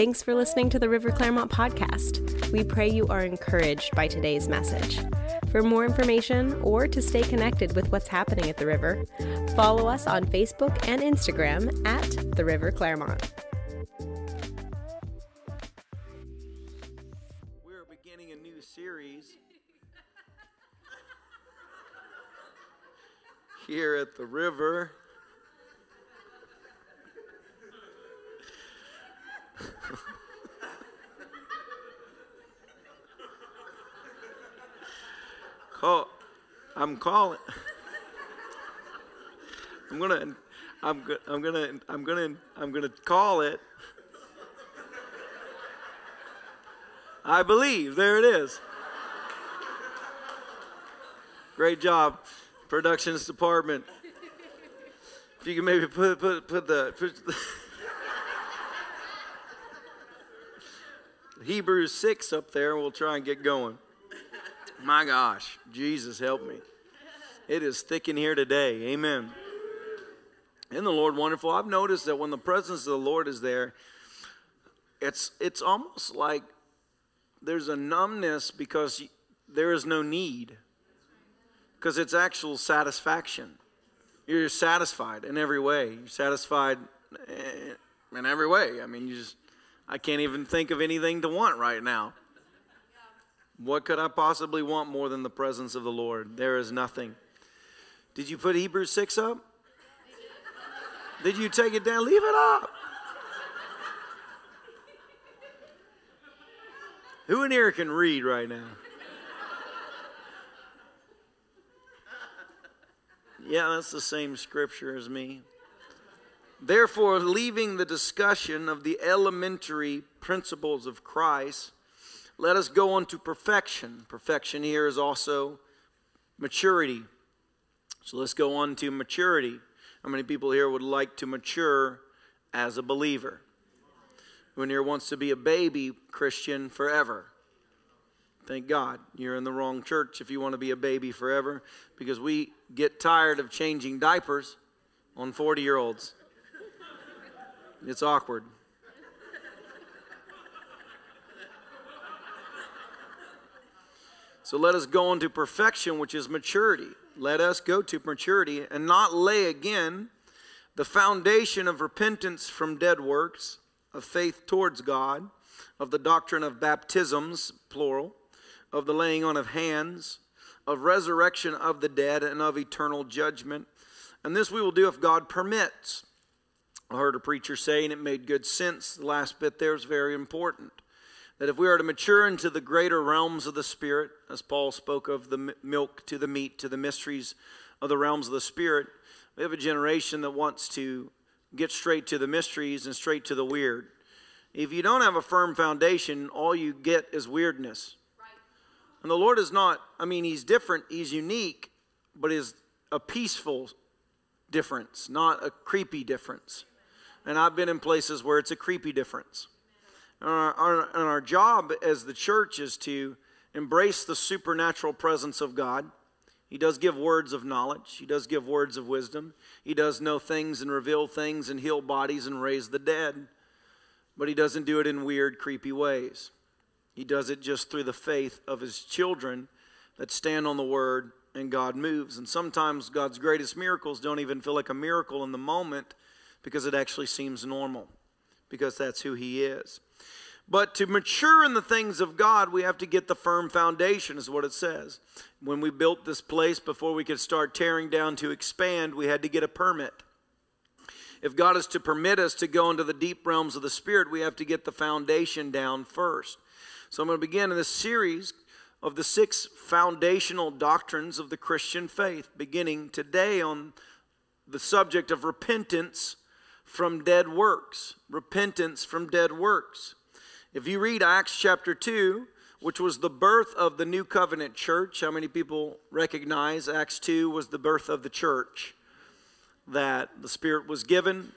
Thanks for listening to the River Clermont podcast. We pray you are encouraged by today's message. For more information or to stay connected with what's happening at the river, follow us on Facebook and Instagram at the River Clermont. We're beginning a new series here at the river. Call, I'm calling. I'm gonna, I'm, go- I'm gonna, I'm gonna, I'm gonna call it. I believe. There it is. Great job, productions department. If you can maybe put put put the, put the Hebrews six up there, and we'll try and get going. My gosh, Jesus help me. It is thick in here today. Amen. Isn't the Lord wonderful? I've noticed that when the presence of the Lord is there, it's it's almost like there's a numbness because there is no need. Because it's actual satisfaction. You're satisfied in every way. You're satisfied eh, in every way. I mean, you just I can't even think of anything to want right now. What could I possibly want more than the presence of the Lord? There is nothing. Did you put Hebrews 6 up? Did you take it down? Leave it up. Who in here can read right now? Yeah, that's the same scripture as me. Therefore, leaving the discussion of the elementary principles of Christ, let us go on to perfection. Perfection here is also maturity. So let's go on to maturity. How many people here would like to mature as a believer? Who here wants to be a baby Christian forever? Thank God you're in the wrong church if you want to be a baby forever because we get tired of changing diapers on 40 year olds. It's awkward. So let us go on to perfection, which is maturity. Let us go to maturity and not lay again the foundation of repentance from dead works, of faith towards God, of the doctrine of baptisms, plural, of the laying on of hands, of resurrection of the dead, and of eternal judgment. And this we will do if God permits. I heard a preacher say, and it made good sense. The last bit there is very important. That if we are to mature into the greater realms of the Spirit, as Paul spoke of the milk to the meat, to the mysteries of the realms of the Spirit, we have a generation that wants to get straight to the mysteries and straight to the weird. If you don't have a firm foundation, all you get is weirdness. And the Lord is not, I mean, He's different, He's unique, but is a peaceful difference, not a creepy difference. And I've been in places where it's a creepy difference. And our, our, and our job as the church is to embrace the supernatural presence of God. He does give words of knowledge, He does give words of wisdom. He does know things and reveal things and heal bodies and raise the dead. But He doesn't do it in weird, creepy ways. He does it just through the faith of His children that stand on the Word and God moves. And sometimes God's greatest miracles don't even feel like a miracle in the moment because it actually seems normal, because that's who He is. But to mature in the things of God, we have to get the firm foundation, is what it says. When we built this place, before we could start tearing down to expand, we had to get a permit. If God is to permit us to go into the deep realms of the Spirit, we have to get the foundation down first. So I'm going to begin in this series of the six foundational doctrines of the Christian faith, beginning today on the subject of repentance from dead works. Repentance from dead works. If you read Acts chapter 2, which was the birth of the new covenant church, how many people recognize Acts 2 was the birth of the church? That the Spirit was given,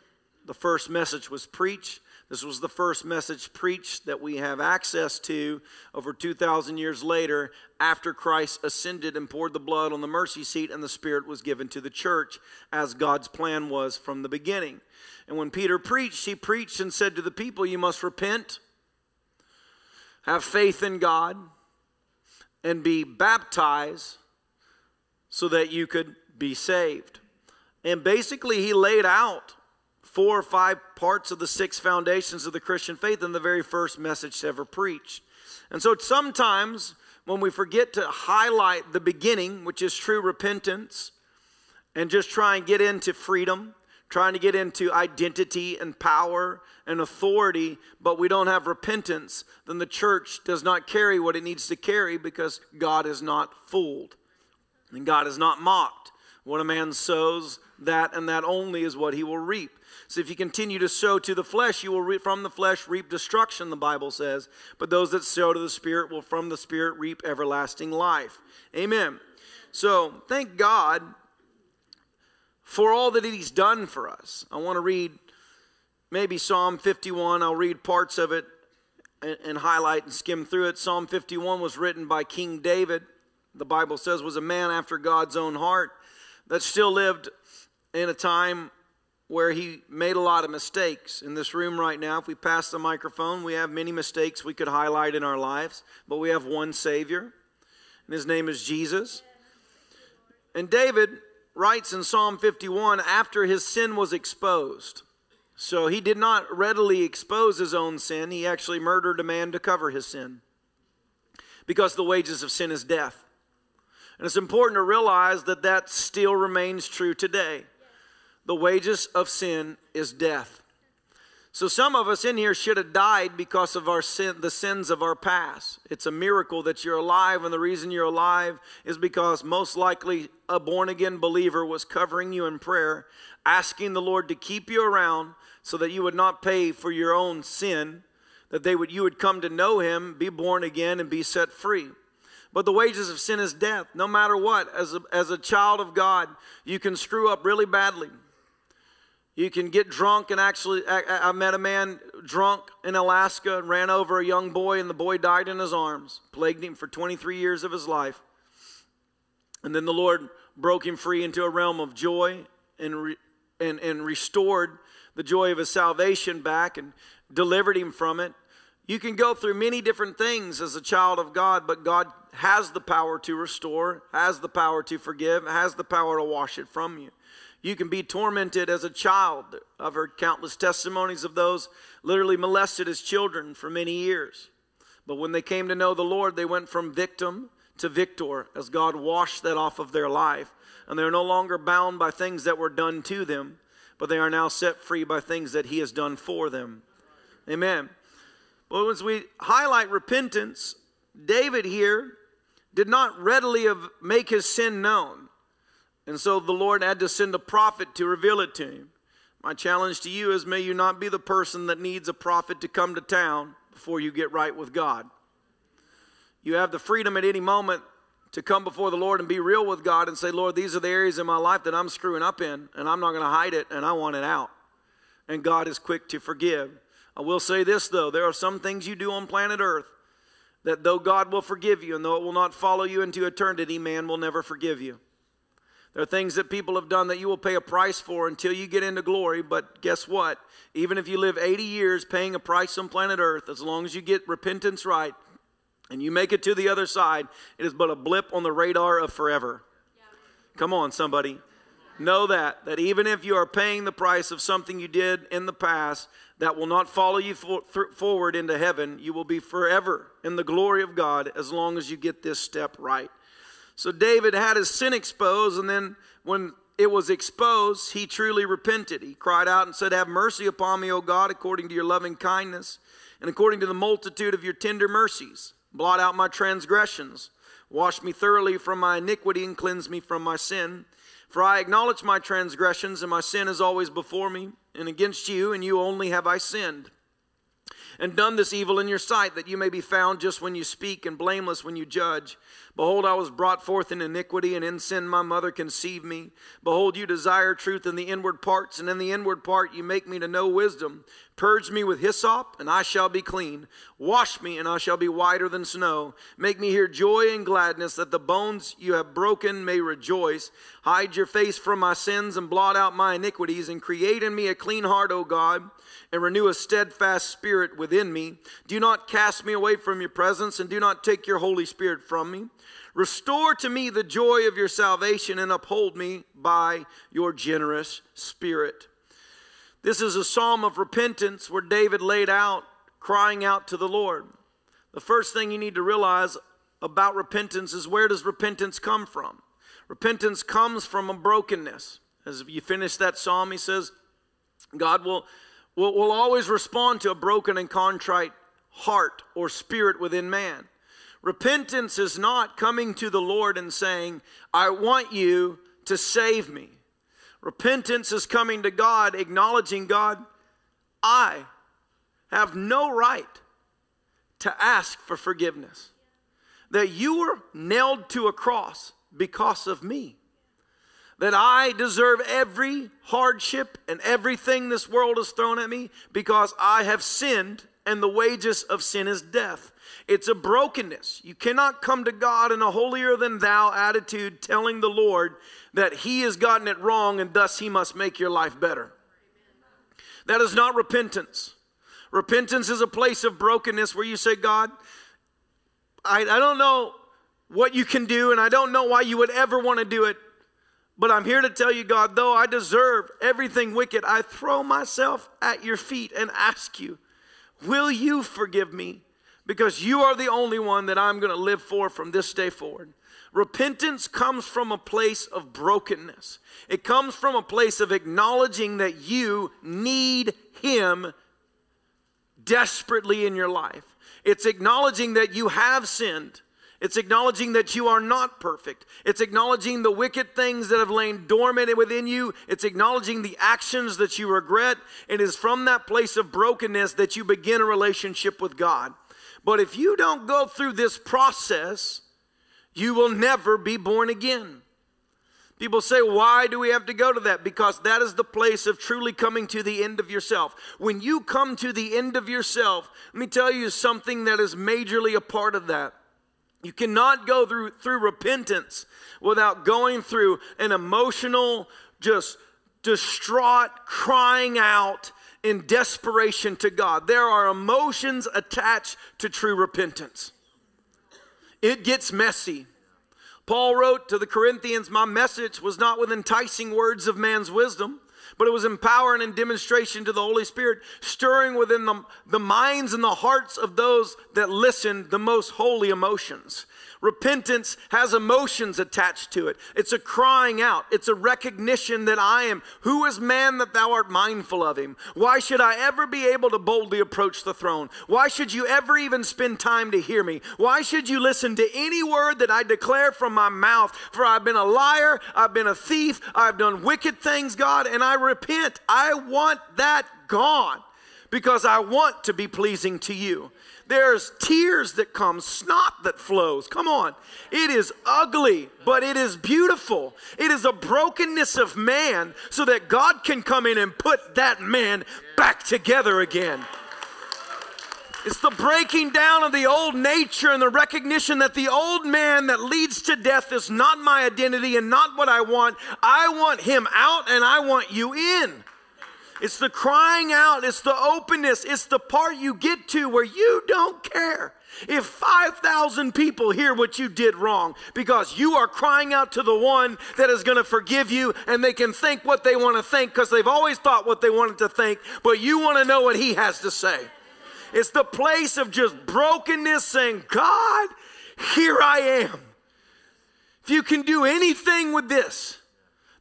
the first message was preached. This was the first message preached that we have access to over 2,000 years later after Christ ascended and poured the blood on the mercy seat and the Spirit was given to the church as God's plan was from the beginning. And when Peter preached, he preached and said to the people, You must repent, have faith in God, and be baptized so that you could be saved. And basically, he laid out four or five parts of the six foundations of the Christian faith in the very first message ever preached. And so sometimes when we forget to highlight the beginning, which is true repentance, and just try and get into freedom, trying to get into identity and power and authority, but we don't have repentance, then the church does not carry what it needs to carry because God is not fooled and God is not mocked. What a man sows, that and that only is what he will reap. So if you continue to sow to the flesh, you will re- from the flesh reap destruction, the Bible says. But those that sow to the Spirit will from the Spirit reap everlasting life. Amen. So thank God for all that He's done for us. I want to read maybe Psalm 51. I'll read parts of it and, and highlight and skim through it. Psalm 51 was written by King David. The Bible says was a man after God's own heart that still lived in a time where he made a lot of mistakes. In this room right now, if we pass the microphone, we have many mistakes we could highlight in our lives, but we have one Savior, and his name is Jesus. And David writes in Psalm 51 after his sin was exposed. So he did not readily expose his own sin, he actually murdered a man to cover his sin. Because the wages of sin is death. And it's important to realize that that still remains true today. The wages of sin is death. So some of us in here should have died because of our sin, the sins of our past. It's a miracle that you're alive, and the reason you're alive is because most likely a born again believer was covering you in prayer, asking the Lord to keep you around so that you would not pay for your own sin, that they would you would come to know him, be born again, and be set free. But the wages of sin is death. No matter what, as a, as a child of God, you can screw up really badly. You can get drunk and actually, I, I, met a man drunk in Alaska and ran over a young boy, and the boy died in his arms, plagued him for 23 years of his life. And then the Lord broke him free into a realm of joy and, re, and, and restored the joy of his salvation back and delivered him from it. You can go through many different things as a child of God, but God has the power to restore, has the power to forgive, has the power to wash it from you. You can be tormented as a child. I've heard countless testimonies of those literally molested as children for many years. But when they came to know the Lord, they went from victim to victor as God washed that off of their life. And they're no longer bound by things that were done to them, but they are now set free by things that He has done for them. Amen. But as we highlight repentance, David here did not readily make his sin known. And so the Lord had to send a prophet to reveal it to him. My challenge to you is may you not be the person that needs a prophet to come to town before you get right with God. You have the freedom at any moment to come before the Lord and be real with God and say, Lord, these are the areas in my life that I'm screwing up in, and I'm not going to hide it, and I want it out. And God is quick to forgive. I will say this, though there are some things you do on planet Earth that though God will forgive you and though it will not follow you into eternity, man will never forgive you. There are things that people have done that you will pay a price for until you get into glory. But guess what? Even if you live 80 years paying a price on planet Earth, as long as you get repentance right and you make it to the other side, it is but a blip on the radar of forever. Come on, somebody. Know that, that even if you are paying the price of something you did in the past that will not follow you for, th- forward into heaven, you will be forever in the glory of God as long as you get this step right. So David had his sin exposed, and then when it was exposed, he truly repented. He cried out and said, Have mercy upon me, O God, according to your loving kindness, and according to the multitude of your tender mercies. Blot out my transgressions. Wash me thoroughly from my iniquity and cleanse me from my sin. For I acknowledge my transgressions, and my sin is always before me, and against you, and you only have I sinned and done this evil in your sight, that you may be found just when you speak and blameless when you judge. Behold, I was brought forth in iniquity, and in sin my mother conceived me. Behold, you desire truth in the inward parts, and in the inward part you make me to know wisdom. Purge me with hyssop, and I shall be clean. Wash me, and I shall be whiter than snow. Make me hear joy and gladness, that the bones you have broken may rejoice. Hide your face from my sins, and blot out my iniquities, and create in me a clean heart, O God and renew a steadfast spirit within me. Do not cast me away from your presence, and do not take your Holy Spirit from me. Restore to me the joy of your salvation, and uphold me by your generous spirit. This is a psalm of repentance where David laid out, crying out to the Lord. The first thing you need to realize about repentance is where does repentance come from? Repentance comes from a brokenness. As you finish that psalm, he says, God will will, will always respond to a broken and contrite heart or spirit within man. Repentance is not coming to the Lord and saying, I want you to save me. Repentance is coming to God, acknowledging, God, I have no right to ask for forgiveness. That you were nailed to a cross because of me that I deserve every hardship and everything this world has thrown at me because I have sinned and the wages of sin is death. It's a brokenness. You cannot come to God in a holier than thou attitude telling the Lord that He has gotten it wrong and thus He must make your life better. That is not repentance. Repentance is a place of brokenness where you say, God, I, I don't know what you can do and I don't know why you would ever want to do it, but I'm here to tell you, God, though I deserve everything wicked, I throw myself at your feet and ask you, will you forgive me? Because you are the only one that I'm going to live for from this day forward. Repentance comes from a place of brokenness. It comes from a place of acknowledging that you need Him desperately in your life. It's acknowledging that you have sinned it's acknowledging that you are not perfect. It's acknowledging the wicked things that have lain dormant within you. It's acknowledging the actions that you regret. It is from that place of brokenness that you begin a relationship with God. But if you don't go through this process, you will never be born again. People say, why do we have to go to that? Because that is the place of truly coming to the end of yourself. When you come to the end of yourself, let me tell you something that is majorly a part of that. You cannot go through, through repentance without going through an emotional, just distraught crying out in desperation to God. There are emotions attached to true repentance. It gets messy. Paul wrote to the Corinthians, My message was not with enticing words of man's wisdom but it was empowering and demonstration to the Holy Spirit, stirring within the, the minds and the hearts of those that listen the most holy emotions. Repentance has emotions attached to it. It's a crying out. It's a recognition that I am. Who is man that thou art mindful of him? Why should I ever be able to boldly approach the throne? Why should you ever even spend time to hear me? Why should you listen to any word that I declare from my mouth? For I've been a liar, I've been a thief, I've done wicked things, God, and I repent. I want that gone because I want to be pleasing to you. There's tears that come, snot that flows. Come on. It is ugly, but it is beautiful. It is a brokenness of man so that God can come in and put that man back together again. It's the breaking down of the old nature and the recognition that the old man that leads to death is not my identity and not what I want. I want him out and I want you in. It's the crying out, it's the openness, it's the part you get to where you don't care. If 5,000 people hear what you did wrong because you are crying out to the one that is going to forgive you and they can think what they want to think because they've always thought what they wanted to think, but you want to know what he has to say. It's the place of just brokenness saying, God, here I am. If you can do anything with this,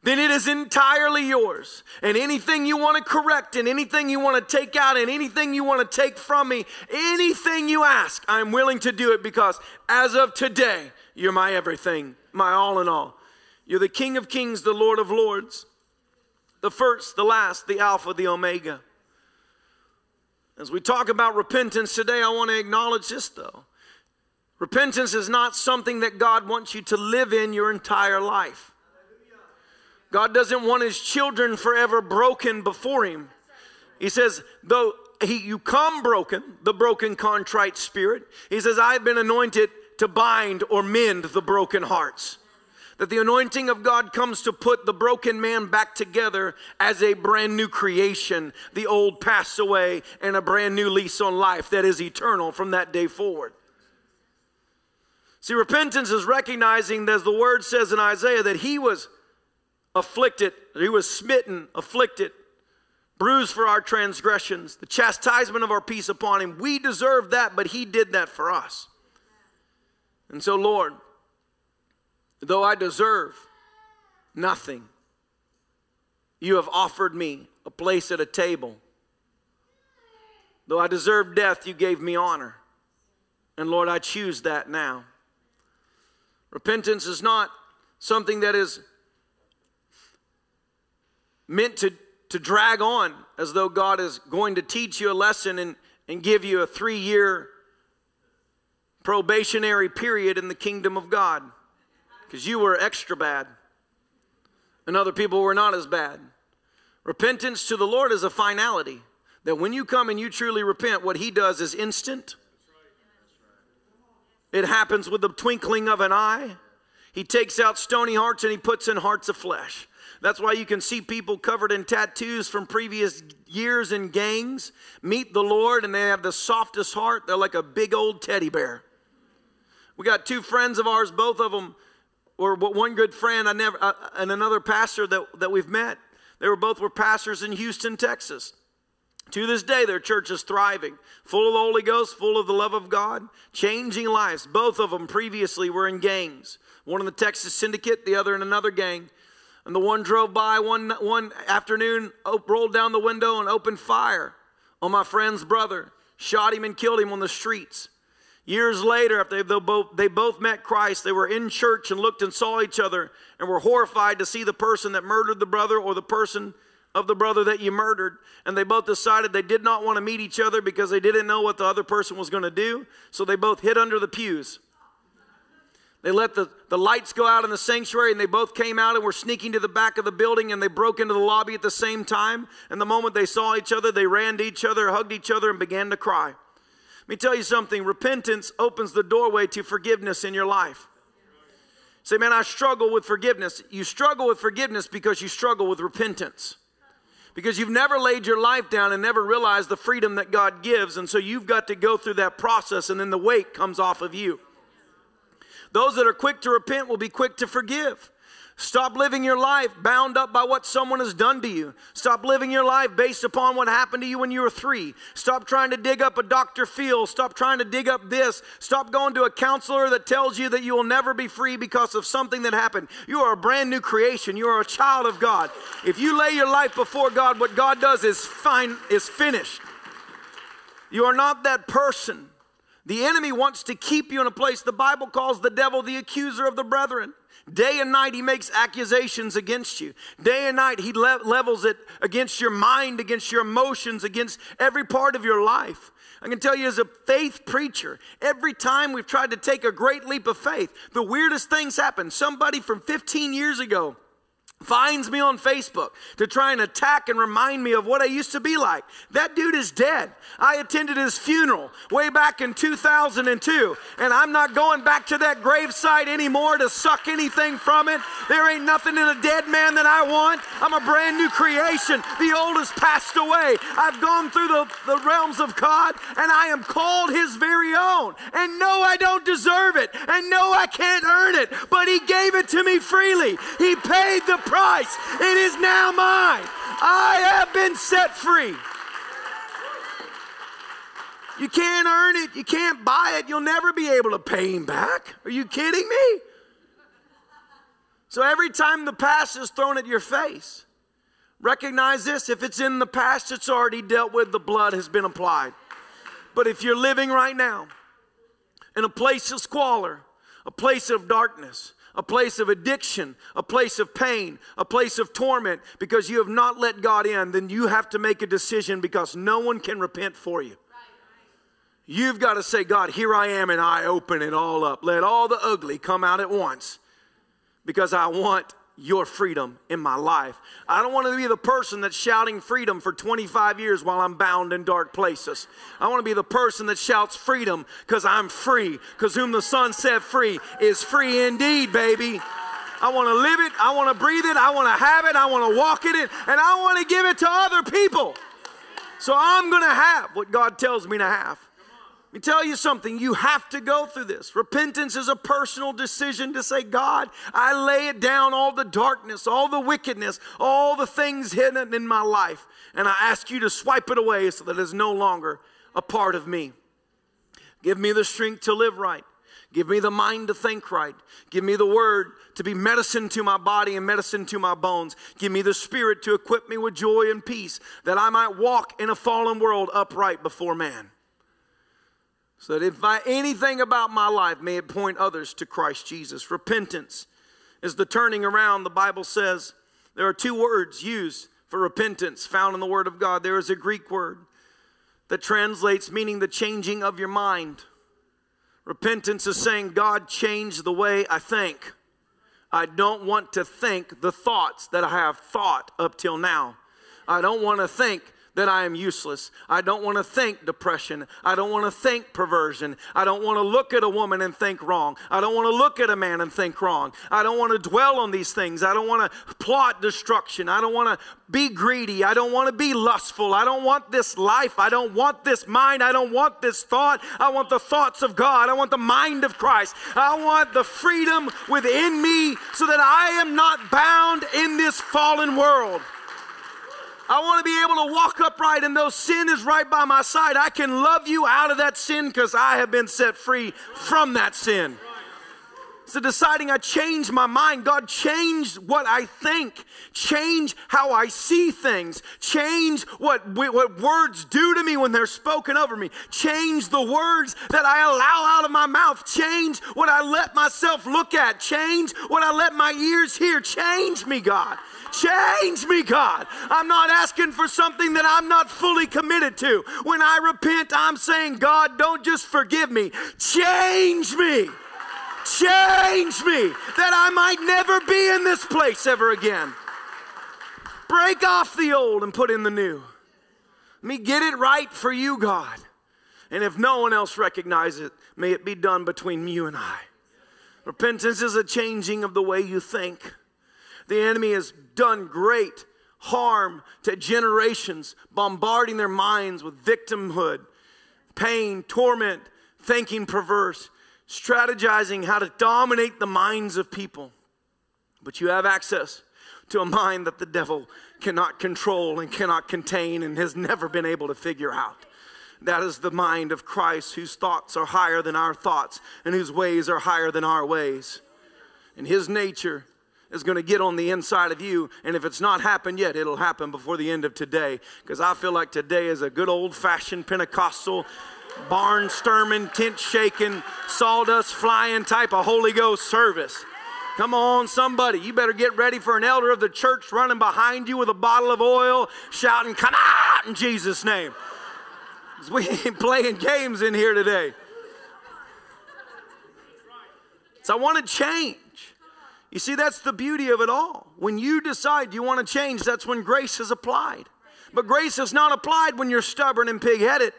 then it is entirely yours. And anything you want to correct, and anything you want to take out, and anything you want to take from me, anything you ask, I'm willing to do it because as of today, you're my everything, my all in all. You're the King of Kings, the Lord of Lords, the first, the last, the Alpha, the Omega. As we talk about repentance today, I want to acknowledge this though. Repentance is not something that God wants you to live in your entire life. God doesn't want his children forever broken before him. He says, though he, you come broken, the broken contrite spirit, he says, I've been anointed to bind or mend the broken hearts. That the anointing of God comes to put the broken man back together as a brand new creation. The old passed away and a brand new lease on life that is eternal from that day forward. See, repentance is recognizing, as the word says in Isaiah, that he was afflicted, he was smitten, afflicted, bruised for our transgressions, the chastisement of our peace upon him. We deserve that, but he did that for us. And so, Lord, though I deserve nothing, you have offered me a place at a table. Though I deserve death, you gave me honor. And Lord, I choose that now. Repentance is not something that is meant to, to drag on as though God is going to teach you a lesson and, and give you a three year probationary period in the kingdom of God because you were extra bad and other people were not as bad. Repentance to the Lord is a finality that when you come and you truly repent, what He does is instant it happens with the twinkling of an eye. He takes out stony hearts and he puts in hearts of flesh. That's why you can see people covered in tattoos from previous years in gangs meet the Lord and they have the softest heart. They're like a big old teddy bear. We got two friends of ours, both of them were one good friend I never uh, and another pastor that, that we've met. They were both were pastors in Houston, Texas. To this day, their church is thriving, full of the Holy Ghost, full of the love of God, changing lives. Both of them previously were in gangs. One in the Texas Syndicate, the other in another gang. And the one drove by one, one afternoon, rolled down the window, and opened fire on my friend's brother, shot him and killed him on the streets. Years later, after they both, they both met Christ, they were in church and looked and saw each other and were horrified to see the person that murdered the brother or the person of the brother that you murdered. And they both decided they did not want to meet each other because they didn't know what the other person was going to do. So they both hid under the pews. They let the, the lights go out in the sanctuary and they both came out and were sneaking to the back of the building and they broke into the lobby at the same time. And the moment they saw each other, they ran to each other, hugged each other, and began to cry. Let me tell you something repentance opens the doorway to forgiveness in your life. Say, man, I struggle with forgiveness. You struggle with forgiveness because you struggle with repentance because you've never laid your life down and never realized the freedom that God gives. And so you've got to go through that process, and then the weight comes off of you. Those that are quick to repent will be quick to forgive. Stop living your life bound up by what someone has done to you. Stop living your life based upon what happened to you when you were three. Stop trying to dig up a Dr. Phil. Stop trying to dig up this. Stop going to a counselor that tells you that you will never be free because of something that happened. You are a brand new creation. You are a child of God. If you lay your life before God, what God does is fine is finished. You are not that person. The enemy wants to keep you in a place the Bible calls the devil the accuser of the brethren. Day and night, he makes accusations against you. Day and night, he le- levels it against your mind, against your emotions, against every part of your life. I can tell you as a faith preacher, every time we've tried to take a great leap of faith, the weirdest things happen. Somebody from 15 years ago finds me on Facebook to try and attack and remind me of what I used to be like. That dude is dead. I attended his funeral way back in 2002, and I'm not going back to that gravesite anymore to suck anything from it. There ain't nothing in a dead man that I want. I'm a brand new creation. The old has passed away. I've gone through the, the realms of God, and I am called his very own. And no, I don't deserve it, and no, I can't earn it, but he gave it to me freely. He paid the price. It is now mine. I have been set free. You can't earn it. You can't buy it. You'll never be able to pay him back. Are you kidding me? So every time the past is thrown at your face, recognize this if it's in the past, it's already dealt with, the blood has been applied. But if you're living right now in a place of squalor, a place of darkness, a place of addiction, a place of pain, a place of torment because you have not let God in, then you have to make a decision because no one can repent for you. You've got to say, God, here I am, and I open it all up. Let all the ugly come out at once because I want your freedom in my life. I don't want to be the person that's shouting freedom for 25 years while I'm bound in dark places. I want to be the person that shouts freedom because I'm free, because whom the Son set free is free indeed, baby. I want to live it, I want to breathe it, I want to have it, I want to walk in it, and I want to give it to other people. So I'm going to have what God tells me to have. Let me tell you something, you have to go through this. Repentance is a personal decision to say, God, I lay it down, all the darkness, all the wickedness, all the things hidden in my life, and I ask you to swipe it away so that it is no longer a part of me. Give me the strength to live right. Give me the mind to think right. Give me the word to be medicine to my body and medicine to my bones. Give me the spirit to equip me with joy and peace that I might walk in a fallen world upright before man so that if by anything about my life may it point others to Christ Jesus. Repentance is the turning around. The Bible says there are two words used for repentance found in the Word of God. There is a Greek word that translates meaning the changing of your mind. Repentance is saying, God, change the way I think. I don't want to think the thoughts that I have thought up till now. I don't want to think that I am useless. I don't want to think depression. I don't want to think perversion. I don't want to look at a woman and think wrong. I don't want to look at a man and think wrong. I don't want to dwell on these things. I don't want to plot destruction. I don't want to be greedy. I don't want to be lustful. I don't want this life. I don't want this mind. I don't want this thought. I want the thoughts of God. I want the mind of Christ. I want the freedom within me so that I am not bound in this fallen world. I want to be able to walk upright, and though sin is right by my side, I can love you out of that sin because I have been set free from that sin. So deciding I change my mind. God, change what I think. Change how I see things. Change what, what words do to me when they're spoken over me. Change the words that I allow out of my mouth. Change what I let myself look at. Change what I let my ears hear. Change me, God. Change me, God. I'm not asking for something that I'm not fully committed to. When I repent, I'm saying, God, don't just forgive me, change me. Change me that I might never be in this place ever again. Break off the old and put in the new. Let me get it right for you, God. And if no one else recognizes it, may it be done between you and I. Repentance is a changing of the way you think. The enemy has done great harm to generations, bombarding their minds with victimhood, pain, torment, thinking perverse, strategizing how to dominate the minds of people. But you have access to a mind that the devil cannot control and cannot contain and has never been able to figure out. That is the mind of Christ, whose thoughts are higher than our thoughts and whose ways are higher than our ways. And his nature is going to get on the inside of you. And if it's not happened yet, it'll happen before the end of today. Because I feel like today is a good old fashioned Pentecostal, barn storming, tent shaking, sawdust flying type of Holy Ghost service. Come on, somebody. You better get ready for an elder of the church running behind you with a bottle of oil, shouting, Come out in Jesus' name. We ain't playing games in here today. So I want to change. You see, that's the beauty of it all. When you decide you want to change, that's when grace is applied. But grace is not applied when you're stubborn and pig headed.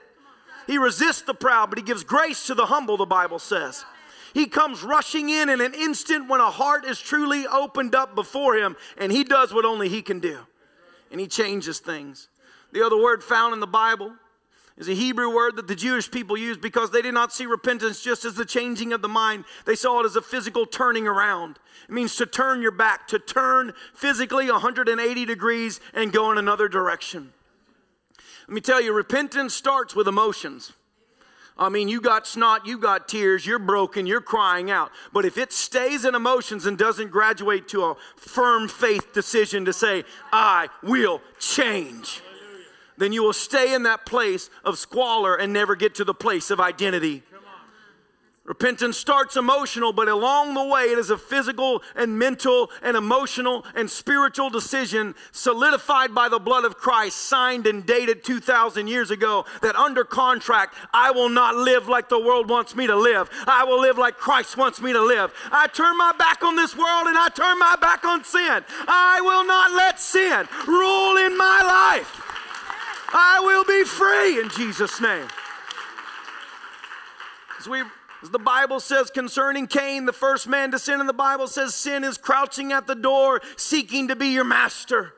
He resists the proud, but he gives grace to the humble, the Bible says. He comes rushing in in an instant when a heart is truly opened up before him, and he does what only he can do. And he changes things. The other word found in the Bible is a Hebrew word that the Jewish people used because they did not see repentance just as the changing of the mind. They saw it as a physical turning around. It means to turn your back, to turn physically 180 degrees and go in another direction. Let me tell you, repentance starts with emotions. I mean, you got snot, you got tears, you're broken, you're crying out. But if it stays in emotions and doesn't graduate to a firm faith decision to say, I will change then you will stay in that place of squalor and never get to the place of identity. Repentance starts emotional, but along the way, it is a physical and mental and emotional and spiritual decision solidified by the blood of Christ, signed and dated 2,000 years ago. That under contract, I will not live like the world wants me to live. I will live like Christ wants me to live. I turn my back on this world and I turn my back on sin. I will not let sin rule in my life. I will be free in Jesus' name. As we as the Bible says concerning Cain, the first man to sin in the Bible says sin is crouching at the door, seeking to be your master.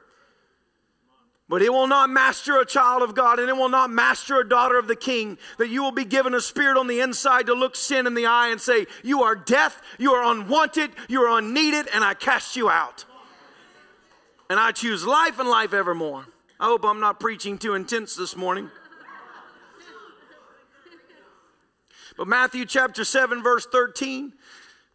But it will not master a child of God, and it will not master a daughter of the king. That you will be given a spirit on the inside to look sin in the eye and say, You are death, you are unwanted, you are unneeded, and I cast you out. And I choose life and life evermore. I hope I'm not preaching too intense this morning. But Matthew chapter 7, verse 13,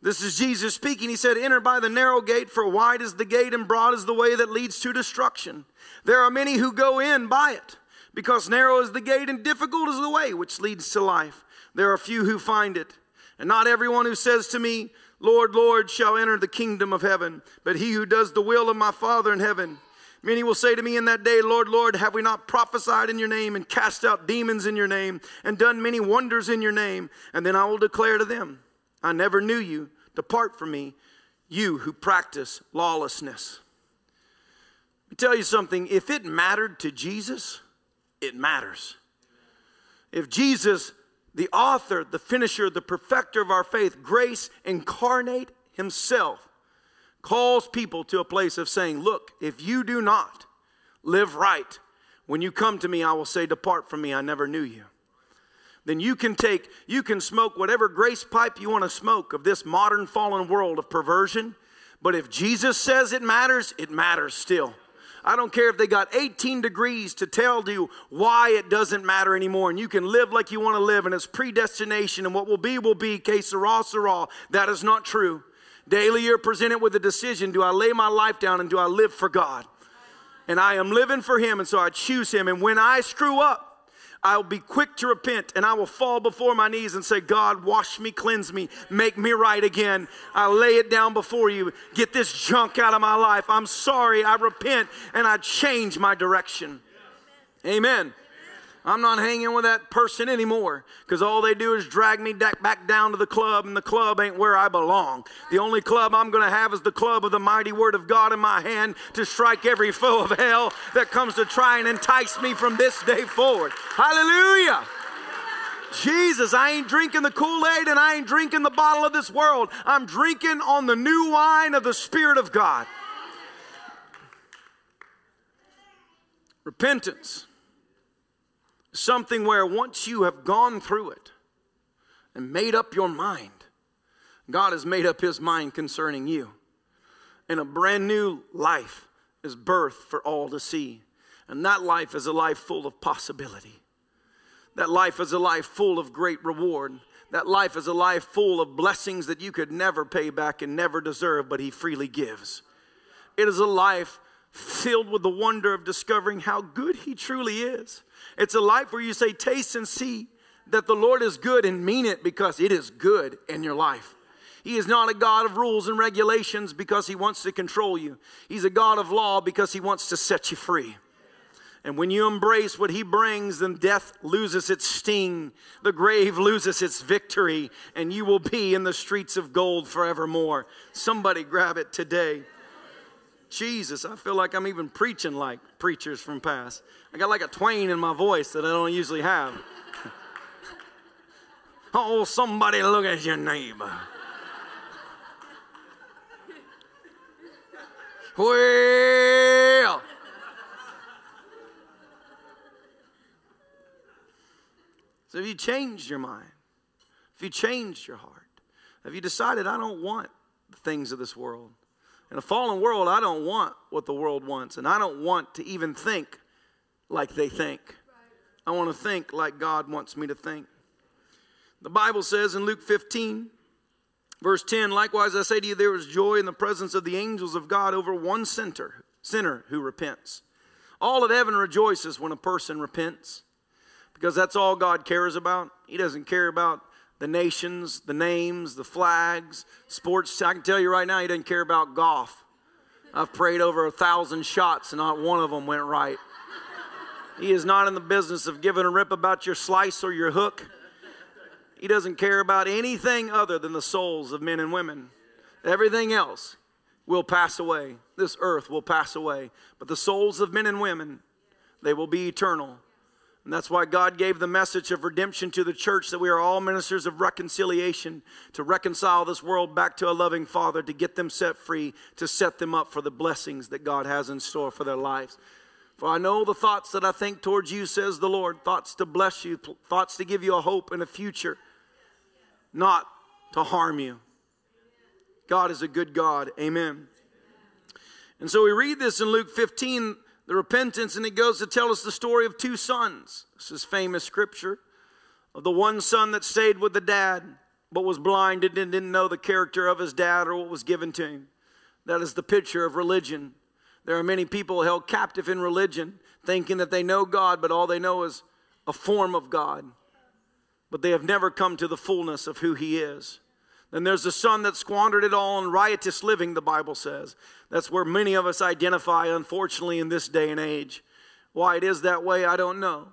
this is Jesus speaking. He said, Enter by the narrow gate, for wide is the gate and broad is the way that leads to destruction. There are many who go in by it, because narrow is the gate and difficult is the way which leads to life. There are few who find it. And not everyone who says to me, Lord, Lord, shall enter the kingdom of heaven, but he who does the will of my Father in heaven. Many will say to me in that day, Lord, Lord, have we not prophesied in your name and cast out demons in your name and done many wonders in your name? And then I will declare to them, I never knew you. Depart from me, you who practice lawlessness. Let me tell you something if it mattered to Jesus, it matters. If Jesus, the author, the finisher, the perfecter of our faith, grace incarnate himself, calls people to a place of saying, Look, if you do not live right, when you come to me, I will say, Depart from me, I never knew you. Then you can take, you can smoke whatever grace pipe you want to smoke of this modern fallen world of perversion. But if Jesus says it matters, it matters still. I don't care if they got 18 degrees to tell you why it doesn't matter anymore. And you can live like you want to live, and it's predestination, and what will be, will be, que sera, sera. That is not true. Daily, you're presented with a decision do I lay my life down and do I live for God? And I am living for Him, and so I choose Him. And when I screw up, I'll be quick to repent and I will fall before my knees and say, God, wash me, cleanse me, make me right again. I lay it down before you. Get this junk out of my life. I'm sorry. I repent and I change my direction. Amen. I'm not hanging with that person anymore because all they do is drag me back down to the club, and the club ain't where I belong. The only club I'm going to have is the club of the mighty word of God in my hand to strike every foe of hell that comes to try and entice me from this day forward. Hallelujah. Jesus, I ain't drinking the Kool Aid and I ain't drinking the bottle of this world. I'm drinking on the new wine of the Spirit of God. Repentance something where once you have gone through it and made up your mind, God has made up his mind concerning you. And a brand new life is birthed for all to see. And that life is a life full of possibility. That life is a life full of great reward. That life is a life full of blessings that you could never pay back and never deserve, but He freely gives. It is a life filled with the wonder of discovering how good He truly is. It's a life where you say, Taste and see that the Lord is good and mean it because it is good in your life. He is not a God of rules and regulations because He wants to control you. He's a God of law because He wants to set you free. And when you embrace what He brings, then death loses its sting, the grave loses its victory, and you will be in the streets of gold forevermore. Somebody grab it today. Jesus, I feel like I'm even preaching like preachers from past. I got like a twain in my voice that I don't usually have. oh, somebody look at your neighbor. well, so if you changed your mind, if you changed your heart, have you decided I don't want the things of this world? In a fallen world, I don't want what the world wants, and I don't want to even think like they think. I want to think like God wants me to think. The Bible says in Luke 15, verse 10, likewise I say to you, there is joy in the presence of the angels of God over one sinner, sinner who repents. All of heaven rejoices when a person repents because that's all God cares about. He doesn't care about the nations, the names, the flags, sports. I can tell you right now, he doesn't care about golf. I've prayed over a thousand shots, and not one of them went right. He is not in the business of giving a rip about your slice or your hook. He doesn't care about anything other than the souls of men and women. Everything else will pass away. This earth will pass away. But the souls of men and women, they will be eternal. And that's why God gave the message of redemption to the church that we are all ministers of reconciliation to reconcile this world back to a loving Father, to get them set free, to set them up for the blessings that God has in store for their lives. For I know the thoughts that I think towards you, says the Lord thoughts to bless you, thoughts to give you a hope and a future, not to harm you. God is a good God. Amen. And so we read this in Luke 15 the repentance, and it goes to tell us the story of two sons. This is famous scripture of the one son that stayed with the dad, but was blinded and didn't know the character of his dad or what was given to him. That is the picture of religion. There are many people held captive in religion, thinking that they know God, but all they know is a form of God. But they have never come to the fullness of who He is. Then there's the son that squandered it all in riotous living, the Bible says. That's where many of us identify, unfortunately, in this day and age. Why it is that way, I don't know.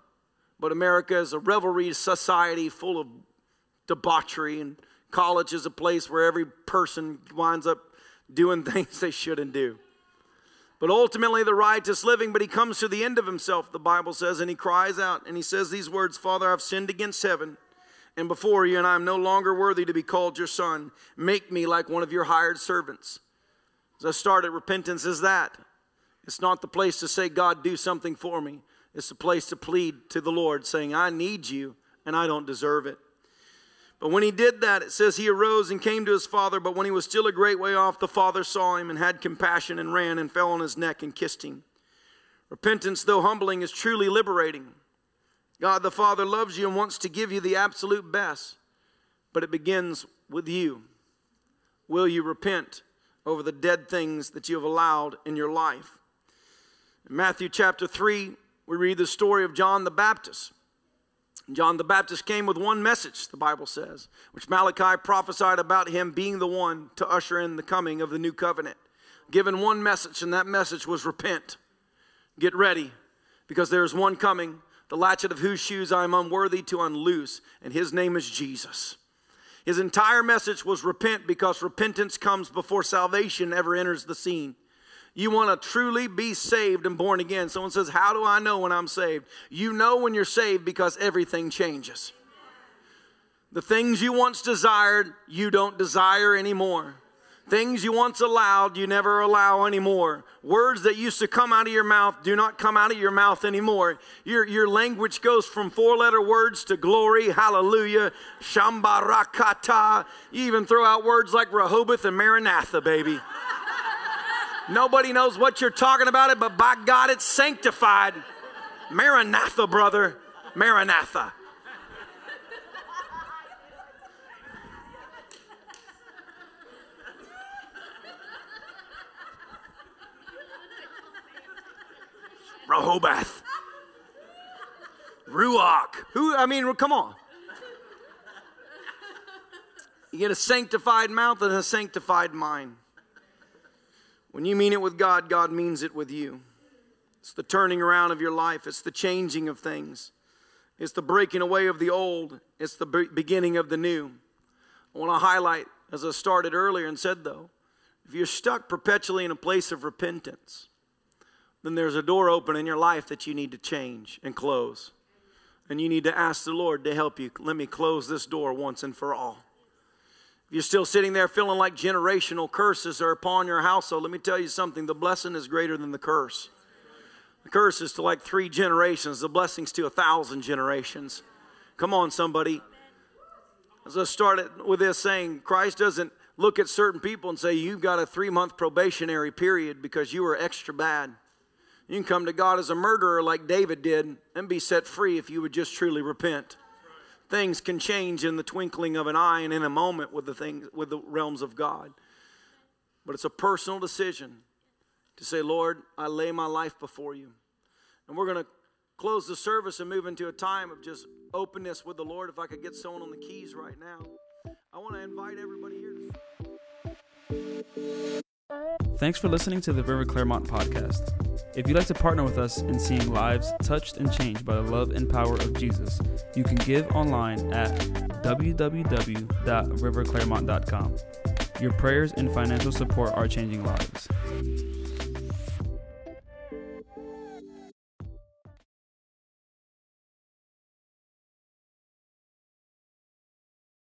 But America is a revelry society full of debauchery, and college is a place where every person winds up doing things they shouldn't do. But ultimately, the riotous living, but he comes to the end of himself, the Bible says, and he cries out and he says these words Father, I've sinned against heaven and before you, and I am no longer worthy to be called your son. Make me like one of your hired servants. As I started, repentance is that. It's not the place to say, God, do something for me. It's the place to plead to the Lord, saying, I need you and I don't deserve it. But when he did that, it says he arose and came to his father. But when he was still a great way off, the father saw him and had compassion and ran and fell on his neck and kissed him. Repentance, though humbling, is truly liberating. God the Father loves you and wants to give you the absolute best, but it begins with you. Will you repent? over the dead things that you have allowed in your life. In Matthew chapter 3, we read the story of John the Baptist. John the Baptist came with one message, the Bible says, which Malachi prophesied about him being the one to usher in the coming of the new covenant. Given one message, and that message was repent. Get ready, because there is one coming, the latchet of whose shoes I am unworthy to unloose, and his name is Jesus. His entire message was repent because repentance comes before salvation ever enters the scene. You want to truly be saved and born again. Someone says, How do I know when I'm saved? You know when you're saved because everything changes. The things you once desired, you don't desire anymore. Things you once allowed, you never allow anymore. Words that used to come out of your mouth do not come out of your mouth anymore. Your, your language goes from four letter words to glory, hallelujah, shambarakata. You even throw out words like Rehoboth and Maranatha, baby. Nobody knows what you're talking about it, but by God, it's sanctified. Maranatha, brother. Maranatha. Rehoboth. Ruach. Who, I mean, come on. You get a sanctified mouth and a sanctified mind. When you mean it with God, God means it with you. It's the turning around of your life, it's the changing of things, it's the breaking away of the old, it's the beginning of the new. I want to highlight, as I started earlier and said though, if you're stuck perpetually in a place of repentance, then there's a door open in your life that you need to change and close. And you need to ask the Lord to help you. Let me close this door once and for all. If you're still sitting there feeling like generational curses are upon your household, let me tell you something the blessing is greater than the curse. The curse is to like three generations, the blessing's to a thousand generations. Come on, somebody. As I started with this saying, Christ doesn't look at certain people and say, You've got a three month probationary period because you were extra bad. You can come to God as a murderer like David did and be set free if you would just truly repent. Things can change in the twinkling of an eye and in a moment with the things with the realms of God. But it's a personal decision to say, Lord, I lay my life before you. And we're going to close the service and move into a time of just openness with the Lord. If I could get someone on the keys right now, I want to invite everybody here. Thanks for listening to the River Clermont podcast. If you'd like to partner with us in seeing lives touched and changed by the love and power of Jesus, you can give online at www.riverclermont.com. Your prayers and financial support are changing lives.